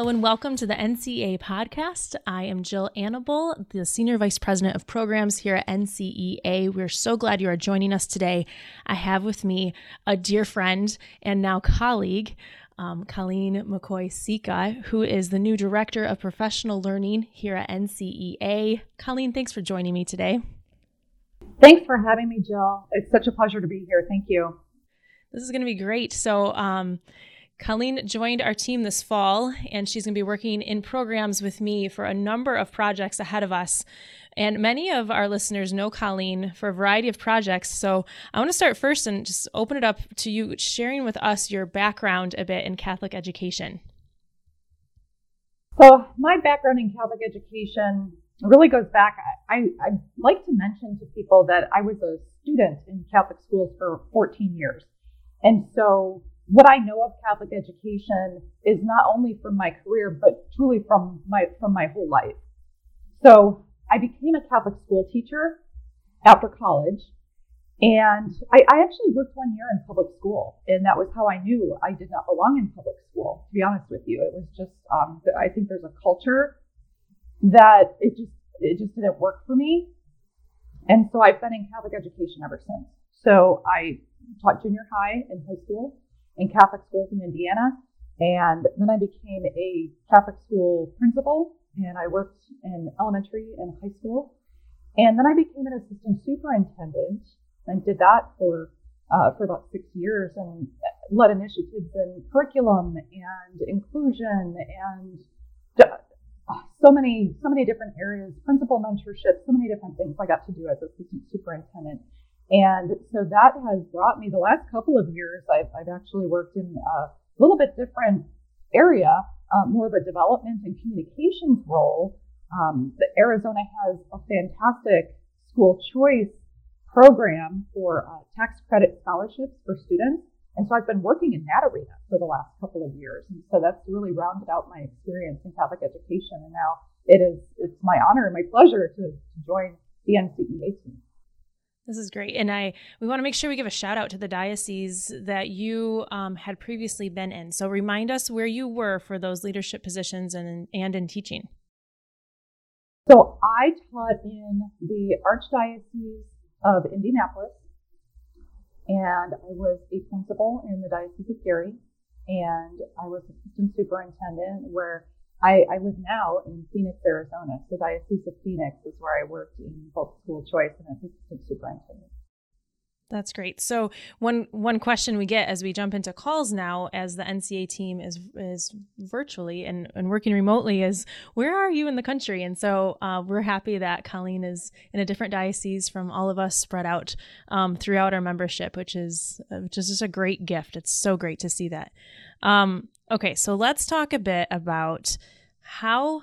Hello and welcome to the NCEA podcast. I am Jill Annable, the Senior Vice President of Programs here at NCEA. We're so glad you are joining us today. I have with me a dear friend and now colleague, um, Colleen McCoy Cejka, who is the new Director of Professional Learning here at NCEA. Colleen, thanks for joining me today. Thanks for having me, Jill. It's such a pleasure to be here. Thank you. This is going to be great. So, um, Colleen joined our team this fall, and she's going to be working in programs with me for a number of projects ahead of us. And many of our listeners know Colleen for a variety of projects. So I want to start first and just open it up to you sharing with us your background a bit in Catholic education. So, my background in Catholic education really goes back. I, I like to mention to people that I was a student in Catholic schools for 14 years. And so what I know of Catholic education is not only from my career, but truly from my from my whole life. So I became a Catholic school teacher after college, and I, I actually worked one year in public school, and that was how I knew I did not belong in public school. To be honest with you, it was just um, I think there's a culture that it just it just didn't work for me, and so I've been in Catholic education ever since. So I taught junior high and high school in Catholic schools in Indiana. And then I became a Catholic school principal and I worked in elementary and high school. And then I became an assistant superintendent and did that for uh, for about six years and led initiatives in curriculum and inclusion and so many so many different areas, principal mentorship, so many different things I got to do as assistant superintendent. And so that has brought me the last couple of years. I've, I've actually worked in a little bit different area, uh, more of a development and communications role. Um, Arizona has a fantastic school choice program for uh, tax credit scholarships for students. And so I've been working in that arena for the last couple of years. And so that's really rounded out my experience in Catholic education. And now it is, it's my honor and my pleasure to, to join the NCEA team. This is great. And I we want to make sure we give a shout out to the diocese that you um, had previously been in. So remind us where you were for those leadership positions and and in teaching. So I taught in the Archdiocese of Indianapolis, and I was a principal in the Diocese of Gary, and I was assistant superintendent where I, I live now in Phoenix, Arizona. So Diocese of Phoenix is where I worked in both school choice and assistant superintendent. That's great. So one one question we get as we jump into calls now, as the NCEA team is is virtually and, and working remotely, is where are you in the country? And so uh, we're happy that Colleen is in a different diocese from all of us spread out um, throughout our membership, which is uh, which is just a great gift. It's so great to see that. Um, okay, so let's talk a bit about how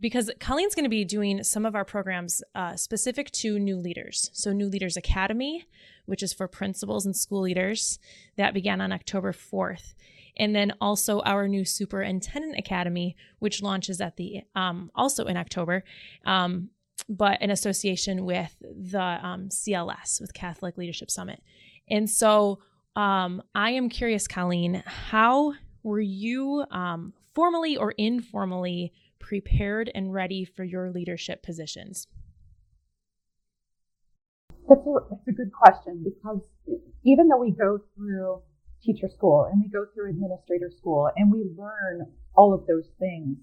because Colleen's going to be doing some of our programs uh, specific to new leaders. So, New Leaders Academy, which is for principals and school leaders, that began on October 4th. And then also our new Superintendent Academy, which launches at the um, also in October, um, but in association with the um, CLS, with Catholic Leadership Summit. And so um, I am curious, Colleen, how were you um, formally or informally prepared and ready for your leadership positions? That's a, that's a good question because even though we go through teacher school and we go through administrator school and we learn all of those things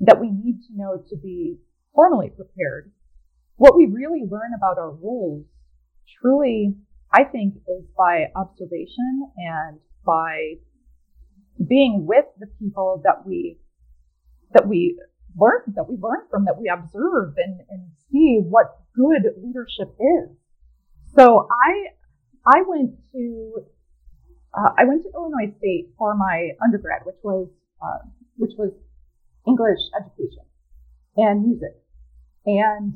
that we need to know to be formally prepared, what we really learn about our roles truly, I think, is by observation and by being with the people that we that we learn that we learn from, that we observe and, and see what good leadership is. So I I went to uh, I went to Illinois State for my undergrad, which was uh, which was English education and music, and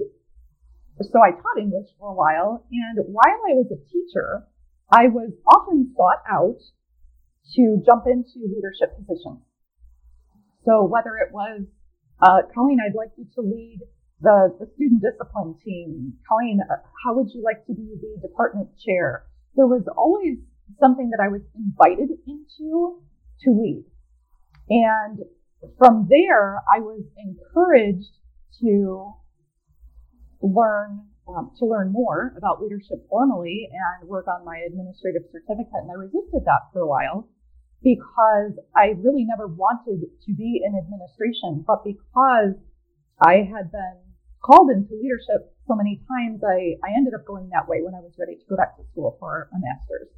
so I taught English for a while. And while I was a teacher, I was often sought out to jump into leadership positions So whether it was, uh, Colleen, I'd like you to lead the, the student discipline team. Colleen, uh, how would you like to be the department chair? There was always something that I was invited into to lead. And from there, I was encouraged to learn um, to learn more about leadership formally and work on my administrative certificate. And I resisted that for a while because I really never wanted to be in administration, but because I had been called into leadership so many times, I, I ended up going that way when I was ready to go back to school for a master's.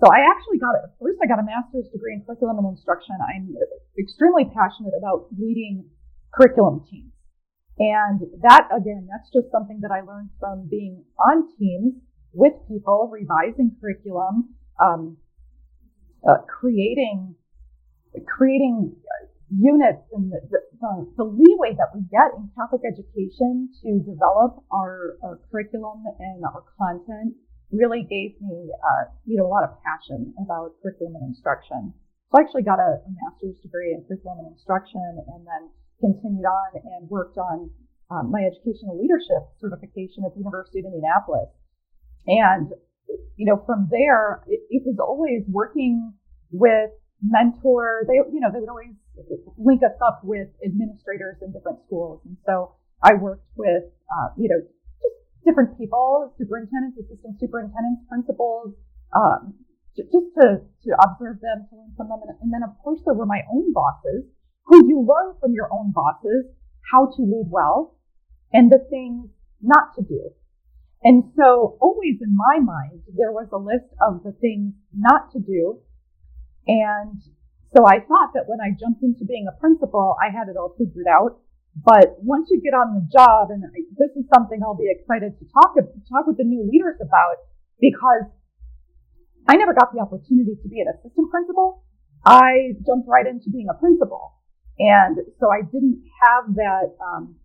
So I actually got it. First, I got a master's degree in curriculum and instruction. I'm extremely passionate about leading curriculum teams. And that, again, that's just something that I learned from being on teams with people, revising curriculum, um, uh, creating, creating units and the, the, the, leeway that we get in Catholic education to develop our, our curriculum and our content really gave me, uh, you know, a lot of passion about curriculum and instruction. So I actually got a, a master's degree in curriculum and instruction and then continued on and worked on um, my educational leadership certification at the University of Indianapolis. And, you know, from there, it, it was always working with mentor. They, you know, they would always link us up with administrators in different schools. And so I worked with, uh, you know, just different people, superintendents, assistant superintendents, principals, um, just to, to observe them, to learn from them. And, and then, of course, there were my own bosses who you learn from your own bosses how to lead well and the things not to do. And so always in my mind, there was a list of the things not to do. And so I thought that when I jumped into being a principal, I had it all figured out. But once you get on the job, and this is something I'll be excited to talk, talk with the new leaders about because I never got the opportunity to be an assistant principal. I jumped right into being a principal. And so I didn't have that um,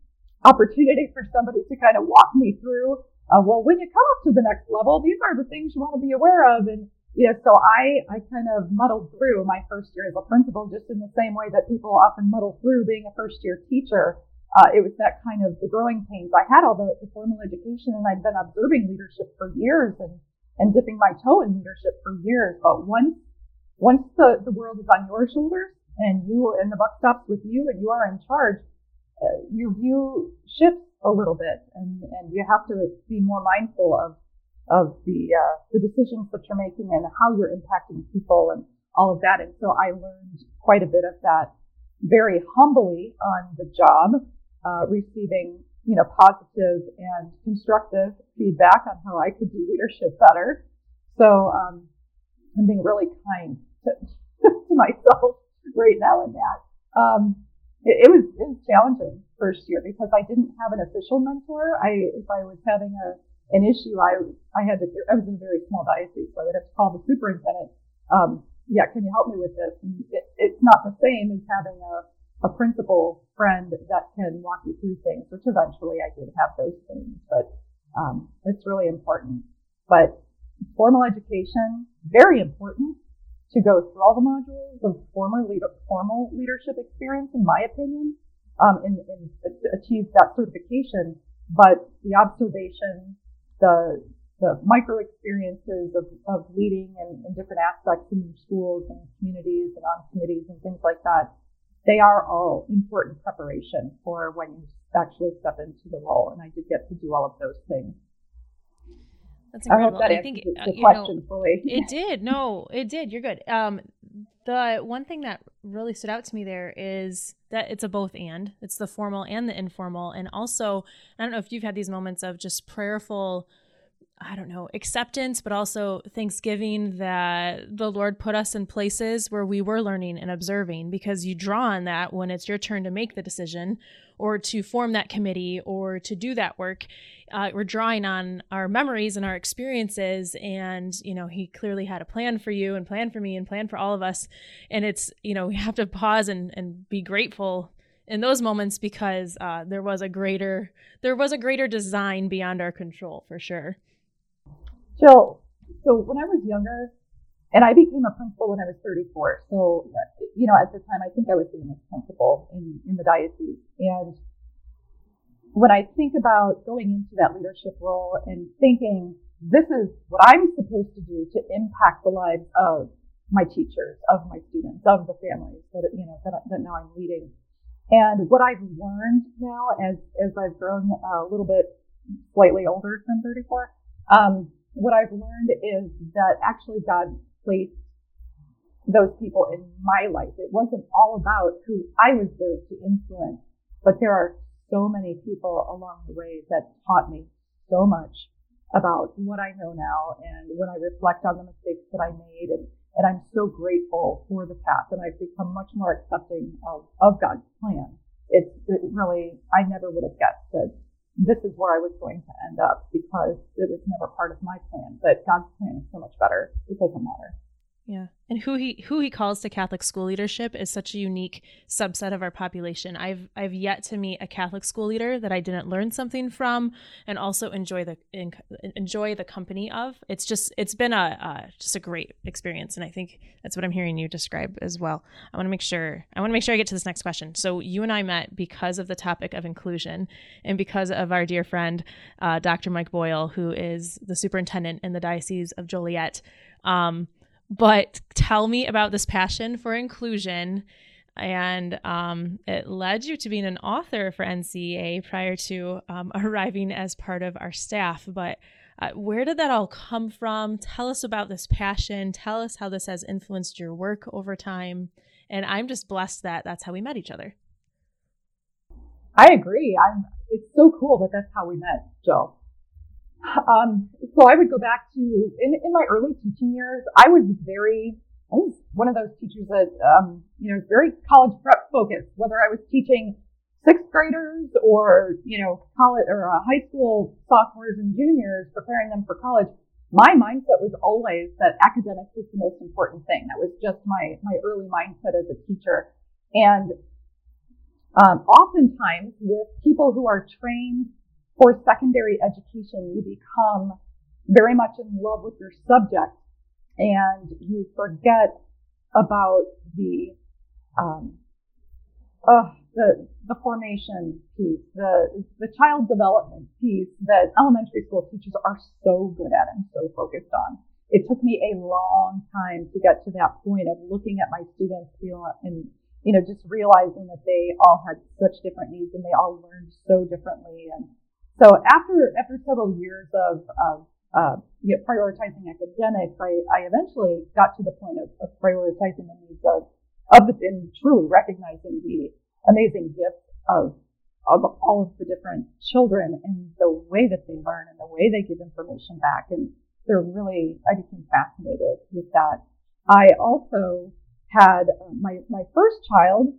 opportunity for somebody to kind of walk me through. Uh, well, when you come up to the next level, these are the things you want to be aware of. And yeah, so I, I kind of muddled through my first year as a principal, just in the same way that people often muddle through being a first year teacher. Uh, it was that kind of the growing pains. I had all the, the formal education and I'd been observing leadership for years and, and dipping my toe in leadership for years. But once, once the, the world is on your shoulders, and you and the buck stops with you and you are in charge, uh, your view shifts a little bit and, and you have to be more mindful of of the uh, the decisions that you're making and how you're impacting people and all of that. And so I learned quite a bit of that very humbly on the job, uh, receiving you know positive and constructive feedback on how I could do leadership better. So um, I'm being really kind to, to myself right now in that. Um, it, it, was it was challenging first year because I didn't have an official mentor. I if I was having a an issue, I I had to I was in a very small diocese, so I would have to call the superintendent. Um, yeah, can you help me with this? It, it's not the same as having a a principal friend that can walk you through things, which eventually I did have those things, but um, it's really important. But formal education, very important to go through all the modules of former leader, formal leadership experience, in my opinion, um, and, and achieve that certification. But the observation, the the micro experiences of, of leading in, in different aspects in your schools and communities and on committees and things like that, they are all important preparation for when you actually step into the role. And I did get to do all of those things. That's incredible. I, I think the question know, fully. It did. No, it did. You're good. Um, the one thing that really stood out to me there is that it's a both and. It's the formal and the informal, and also I don't know if you've had these moments of just prayerful. I don't know, acceptance, but also thanksgiving that the Lord put us in places where we were learning and observing because you draw on that when it's your turn to make the decision or to form that committee or to do that work uh, we're drawing on our memories and our experiences. And you know he clearly had a plan for you and plan for me and plan for all of us. And it's you know we have to pause and, and be grateful in those moments because uh, there was a greater there was a greater design beyond our control for sure. Jill so when i was younger And I became a principal when I was 34. So, you know, at the time, I think I was the youngest principal in, in the diocese. And when I think about going into that leadership role and thinking, this is what I'm supposed to do to impact the lives of my teachers, of my students, of the families that, you know, that, that now I'm leading. And what I've learned now as, as I've grown a little bit slightly older than 34, um, what I've learned is that actually God placed those people in my life. It wasn't all about who I was there to influence, but there are so many people along the way that taught me so much about what I know now. And when I reflect on the mistakes that I made and, and I'm so grateful for the path and I've become much more accepting of, of God's plan. It's it really, I never would have guessed that this is where I was going to end up because it was never part of my plan. But God's plan is so much better. It doesn't matter. Yeah. And who he who he calls to Catholic school leadership is such a unique subset of our population. I've I've yet to meet a Catholic school leader that I didn't learn something from and also enjoy the enjoy the company of. It's just it's been a uh, just a great experience and I think that's what I'm hearing you describe as well. I want to make sure I want to make sure I get to this next question. So you and I met because of the topic of inclusion and because of our dear friend uh, Dr. Mike Boyle who is the superintendent in the Diocese of Joliet. Um, but tell me about this passion for inclusion. And um, it led you to being an author for NCEA prior to um, arriving as part of our staff. But uh, where did that all come from? Tell us about this passion. Tell us how this has influenced your work over time. And I'm just blessed that that's how we met each other. I agree. I'm. It's so cool that that's how we met, Jill. Um, so I would go back to in, in my early teaching years. I was very, I was one of those teachers that um, you know very college prep focused. Whether I was teaching sixth graders or you know college or uh, high school sophomores and juniors, preparing them for college, my mindset was always that academics was the most important thing. That was just my my early mindset as a teacher, and um, oftentimes with people who are trained for secondary education, you become very much in love with your subject and you forget about the, um, uh, the, the formation piece, the, the child development piece that elementary school teachers are so good at and so focused on. It took me a long time to get to that point of looking at my students and, you know, just realizing that they all had such different needs and they all learned so differently and so after after several years of, of uh, you know, prioritizing academics, I, I eventually got to the point of, of prioritizing the needs of of the, and truly recognizing the amazing gifts of of all of the different children and the way that they learn and the way they give information back. And they're really, I became fascinated with that. I also had my, my first child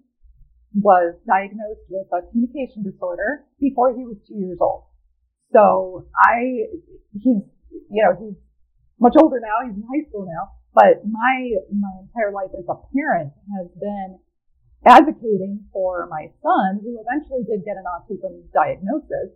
was diagnosed with a communication disorder before he was two years old. So I, he's, you know, he's much older now. He's in high school now. But my, my entire life as a parent has been advocating for my son, who eventually did get an autism diagnosis.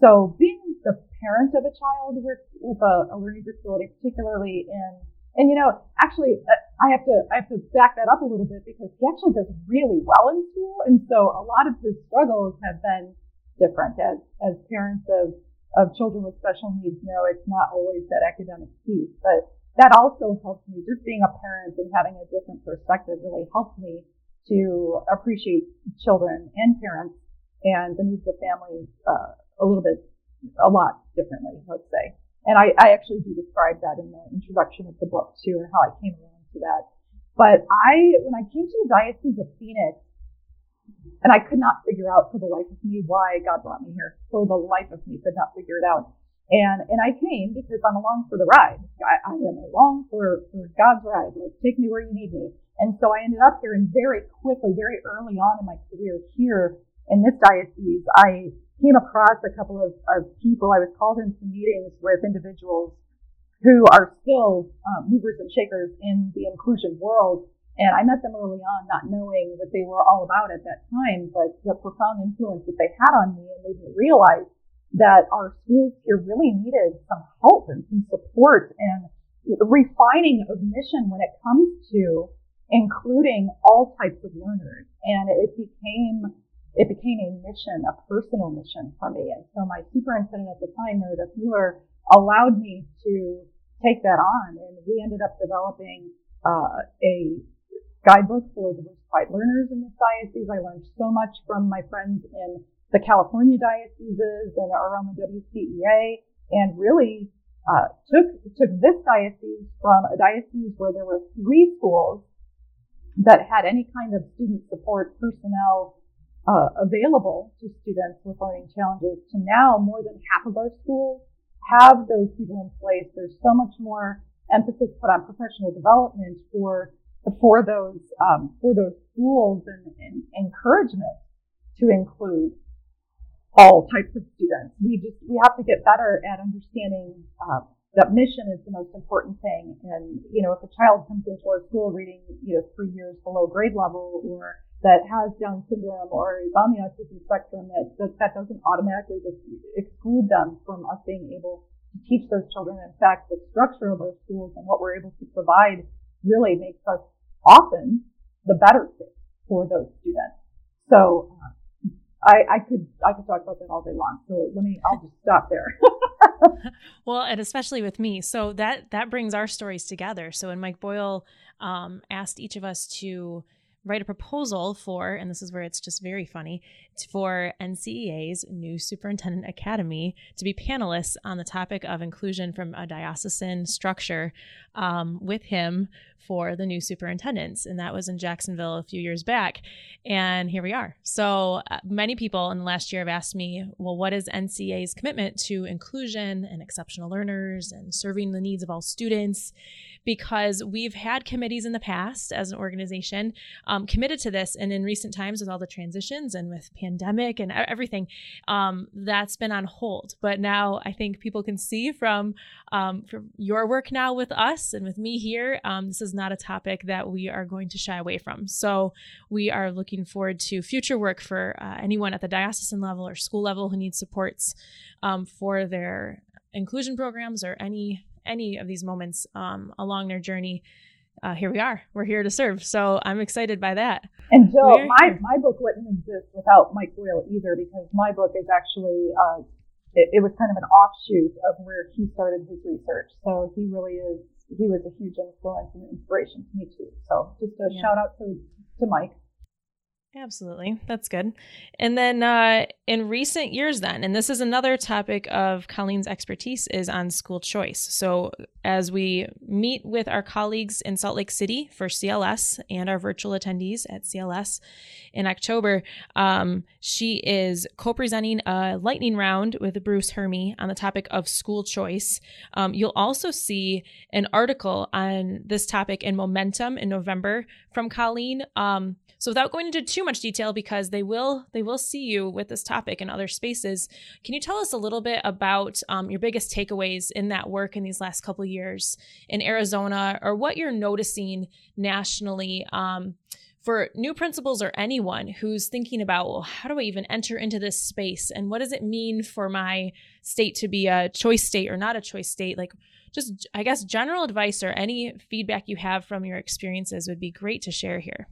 So being the parent of a child with, with a, a learning disability, particularly in, and you know, actually, uh, I have to, I have to back that up a little bit because he actually does really well in school. And so a lot of his struggles have been different as, as parents of of children with special needs know it's not always that academic piece, but that also helps me. Just being a parent and having a different perspective really helps me to appreciate children and parents and the needs of families uh, a little bit, a lot differently, let's say. And I, I actually do describe that in the introduction of the book too, and how I came around to that. But I, when I came to the Diocese of Phoenix, and I could not figure out for the life of me why God brought me here. For the life of me, could not figure it out. And and I came because I'm along for the ride. I, I am along for, for God's ride. Like take me where you need me. And so I ended up here and very quickly, very early on in my career here in this diocese, I came across a couple of, of people. I was called into meetings with individuals who are still um, movers and shakers in the inclusion world and I met them early on, not knowing what they were all about at that time, but the profound influence that they had on me and made me realize that our schools here really needed some help and some support and refining of mission when it comes to including all types of learners. And it became it became a mission, a personal mission for me. And so my superintendent at the time, Meredith Mueller, allowed me to take that on. And we ended up developing uh, a guidebook for diversified learners in this diocese. I learned so much from my friends in the California dioceses and around the WCEA and really uh, took took this diocese from a diocese where there were three schools that had any kind of student support personnel uh, available to students with learning challenges to now more than half of our schools have those people in place. There's so much more emphasis put on professional development for for those um, for those schools and, and, encouragement to include all types of students. We just we have to get better at understanding uh, that mission is the most important thing. And you know, if a child comes into our school reading you know three years below grade level or that has Down syndrome or is on the autism spectrum, that, that, that doesn't automatically exclude them from us being able to teach those children. In fact, the structure of our schools and what we're able to provide really makes us often the better fit for those students. So uh, I, I could I could talk about that all day long. So let me I'll just stop there. well, and especially with me, so that that brings our stories together. So when Mike Boyle um, asked each of us to write a proposal for, and this is where it's just very funny, for NCEA's new Superintendent Academy to be panelists on the topic of inclusion from a diocesan structure um, with him for the new superintendents. And that was in Jacksonville a few years back. And here we are. So uh, many people in the last year have asked me, well, what is NCEA's commitment to inclusion and exceptional learners and serving the needs of all students? because we've had committees in the past as an organization um, committed to this. And in recent times, with all the transitions and with pandemic and everything, um, that's been on hold. But now I think people can see from, um, from your work now with us and with me here, um, this is not a topic that we are going to shy away from. So we are looking forward to future work for uh, anyone at the diocesan level or school level who needs supports um, for their inclusion programs or any any of these moments um, along their journey, uh, here we are. We're here to serve. So I'm excited by that. And Jill, my, my book wouldn't exist without Mike Boyle either because my book is actually, uh, it, it, was kind of an offshoot of where he started his research. So he really is, he was a huge influence and inspiration to me too. So just a yeah. shout out to, to Mike. Absolutely. That's good. And then uh, in recent years, then, and this is another topic of Colleen's expertise, is on school choice. So as we meet with our colleagues in Salt Lake City for CLS and our virtual attendees at CLS in October, um, she is co presenting a lightning round with Bruce Hermy on the topic of school choice. Um, you'll also see an article on this topic in Momentum in November from Colleen. Um, so without going into too much detail, because they will they will see you with this topic in other spaces, can you tell us a little bit about um, your biggest takeaways in that work in these last couple years in Arizona, or what you're noticing nationally? Um, for new principals or anyone who's thinking about, well, how do I even enter into this space? And what does it mean for my state to be a choice state or not a choice state? Like, just, I guess, general advice or any feedback you have from your experiences would be great to share here.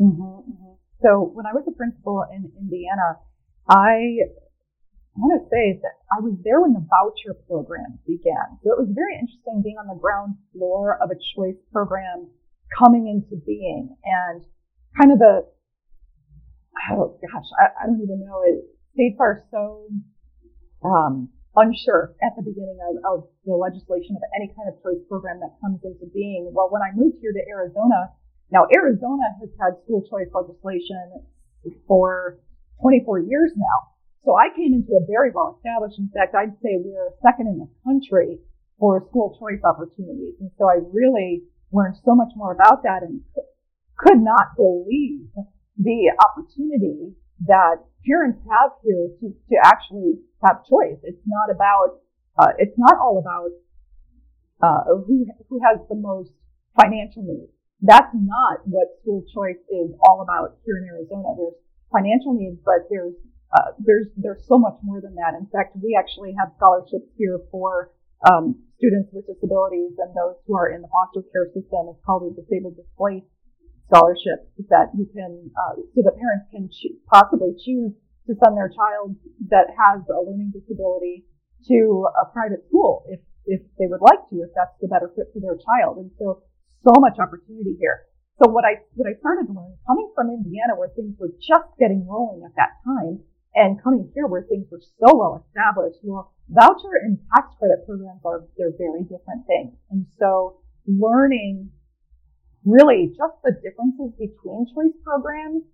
Mm-hmm, mm-hmm. So when I was a principal in Indiana, I want to say that I was there when the voucher program began. So it was very interesting being on the ground floor of a choice program coming into being and kind of the, oh gosh, I, I don't even know it. States are so, um, unsure at the beginning of, of the legislation of any kind of choice program that comes into being. Well, when I moved here to Arizona, now, Arizona has had school choice legislation for 24 years now. So I came into a very well established. In fact, I'd say we're second in the country for school choice opportunities. And so I really learned so much more about that and could not believe the opportunity that parents have here to, to actually have choice. It's not about, uh, it's not all about, uh, who, who has the most financial needs. That's not what school choice is all about here in Arizona. There's financial needs, but there's uh, there's there's so much more than that. In fact, we actually have scholarships here for um, students with disabilities and those who are in the foster care system It's called a disabled displaced scholarship that you can, uh, so the parents can cho- possibly choose to send their child that has a learning disability to a private school if, if they would like to, if that's the better fit for their child. And so, so much opportunity here. So what I, what I started to learn coming from Indiana where things were just getting rolling at that time and coming here where things were so well established, well, voucher and tax credit programs are, they're very different things. And so learning really just the differences between choice programs.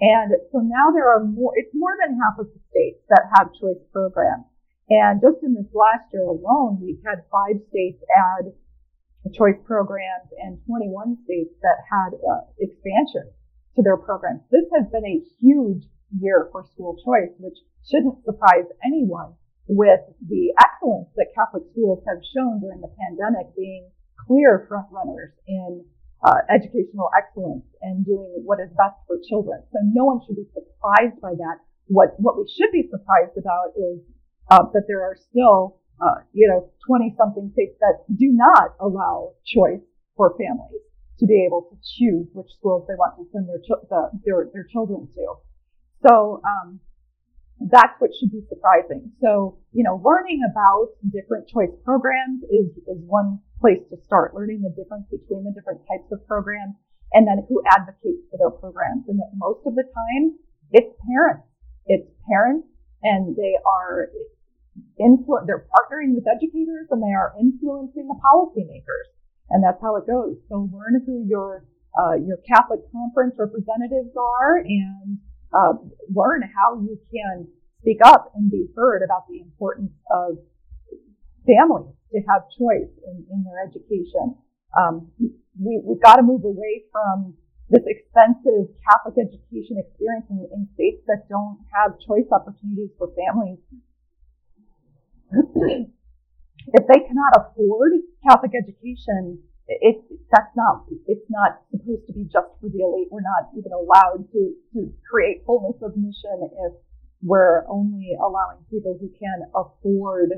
And so now there are more, it's more than half of the states that have choice programs. And just in this last year alone, we've had five states add choice programs and 21 states that had uh, expansion to their programs. This has been a huge year for school choice, which shouldn't surprise anyone with the excellence that Catholic schools have shown during the pandemic being clear front runners in uh, educational excellence and doing what is best for children. So no one should be surprised by that. What what we should be surprised about is uh, that there are still uh, you know 20 something states that do not allow choice for families to be able to choose which schools they want to send their the, their their children to. So um, that's what should be surprising. So, you know, learning about different choice programs is, is one place to start, learning the difference between the different types of programs and then who advocates for their programs. And that most of the time, it's parents. It's parents and they are influ- they're partnering with educators and they are influencing the policymakers. And that's how it goes. So learn who your, uh, your Catholic conference representatives are and uh, learn how you can speak up and be heard about the importance of families to have choice in, in their education. Um, we, we've got to move away from this expensive Catholic education experience in, in states that don't have choice opportunities for families. If they cannot afford Catholic education, it, that's not, it's not supposed to be just for the elite. We're not even allowed to, to create fullness of mission if we're only allowing people who can afford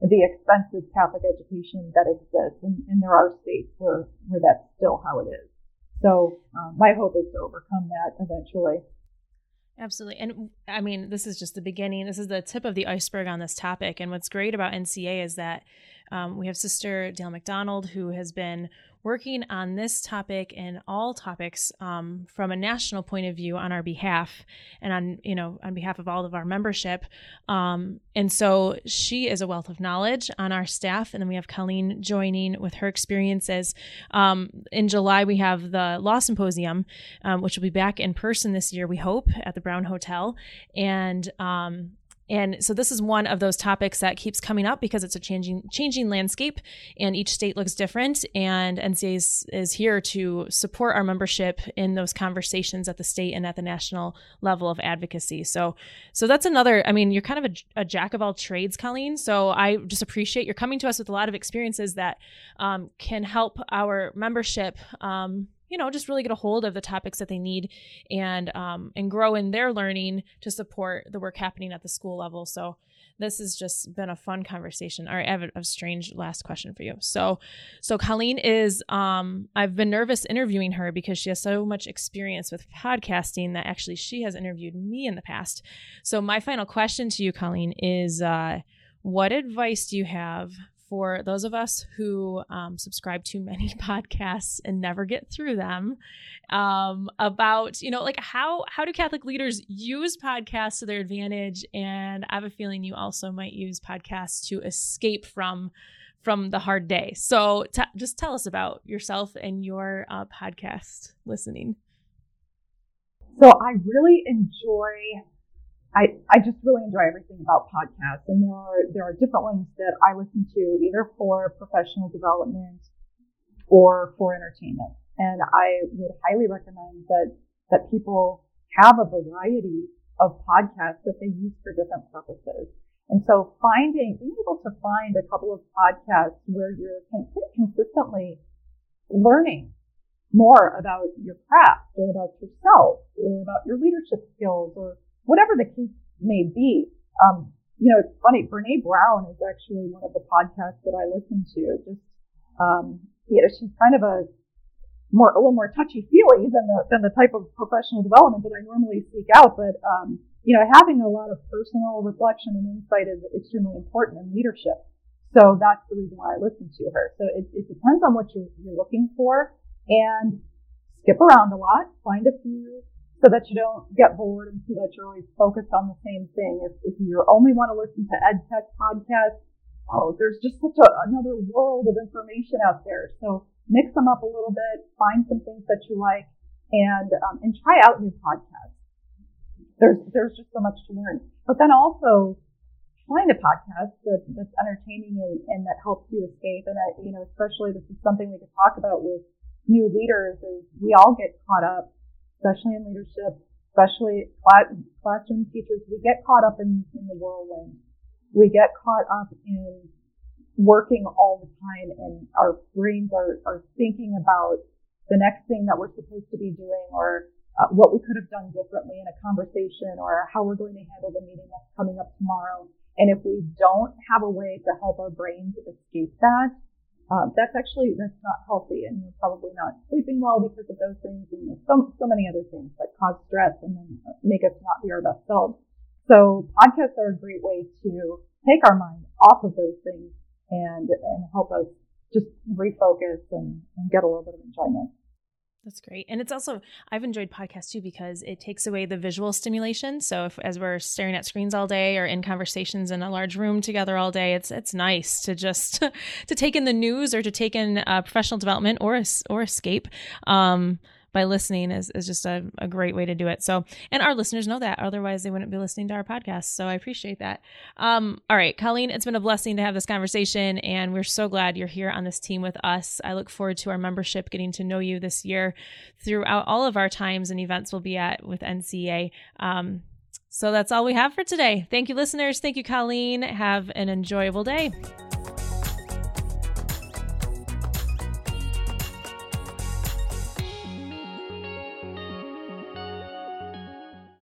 the expensive Catholic education that exists. And, and there are states where, where that's still how it is. So um, my hope is to overcome that eventually. Absolutely. And I mean, this is just the beginning. This is the tip of the iceberg on this topic. And what's great about NCEA is that um, we have Sister Dale McDonald, who has been working on this topic and all topics um, from a national point of view on our behalf and on you know on behalf of all of our membership. Um, and so she is a wealth of knowledge on our staff. And then we have colleen joining with her experiences. Um, in july we have the law symposium um, which will be back in person this year we hope at the brown hotel. And um, and so this is one of those topics that keeps coming up because it's a changing changing landscape and each state looks different and NCEA is, is here to support our membership in those conversations at the state and at the national level of advocacy. So so that's another I mean you're kind of a, a jack of all trades Colleen so I just appreciate you're coming to us with a lot of experiences that um, can help our membership um, you know just really get a hold of the topics that they need and um, and grow in their learning to support the work happening at the school level. So this has just been a fun conversation. All right i have a, strange last question for you. So so colleen is um i've been nervous interviewing her because she has so much experience with podcasting that actually she has interviewed me in the past. So my final question to you colleen is uh what advice do you have for those of us who um, subscribe to many podcasts and never get through them um, about you know like how how do catholic leaders use podcasts to their advantage? And i have a feeling you also might use podcasts to escape from from the hard day. So t- just tell us about yourself and your uh, podcast listening. So i really enjoy I, I just really enjoy everything about podcasts and there are, there are different ones that I listen to either for professional development or for entertainment. And I would highly recommend that, that people have a variety of podcasts that they use for different purposes. And so finding, being able to find a couple of podcasts where you're pretty consistently learning more about your craft or about yourself or about your leadership skills or whatever the case may be, um, you know, it's funny. Brene Brown is actually one of the podcasts that I listen to. Just, um, you know, she's kind of a more, a little more touchy feely than the, than the type of professional development that I normally seek out. But, um, you know, having a lot of personal reflection and insight is extremely important in leadership. So that's the reason why I listen to her. So it, it depends on what you're, you're looking for and skip around a lot, find a few so that you don't get bored and so that you're always focused on the same thing. If, if you only want to listen to ed tech podcasts, oh, there's just such a, another world of information out there. So mix them up a little bit, find some things that you like, and um, and try out new podcasts. There's there's just so much to learn. But then also find a podcast that, that's entertaining and, and that helps you escape. And I, you know, especially this is something we could talk about with new leaders is we all get caught up especially in leadership, especially classroom teachers, we get caught up in, in the whirlwind. We get caught up in working all the time and our brains are, are thinking about the next thing that we're supposed to be doing or uh, what we could have done differently in a conversation or how we're going to handle the meeting that's coming up tomorrow. And if we don't have a way to help our brains escape that, um, that's actually that's not healthy, and you're probably not sleeping well because of those things, and so so many other things that cause stress and then make us not be our best selves. So podcasts are a great way to take our mind off of those things and and help us just refocus and, and get a little bit of enjoyment. That's great. And it's also, I've enjoyed podcasts too because it takes away the visual stimulation. So if, as we're staring at screens all day or in conversations in a large room together all day, it's, it's nice to just, to take in the news or to take in uh, professional development or, or escape. Um, by listening is, is just a, a great way to do it. So, and our listeners know that. Otherwise, they wouldn't be listening to our podcast. So I appreciate that. Um, all right, Colleen, it's been a blessing to have this conversation, and we're so glad you're here on this team with us. I look forward to our membership getting to know you this year throughout all of our times and events we'll be at with NCEA. Um, so that's all we have for today. Thank you, listeners. Thank you, Colleen. Have an enjoyable day.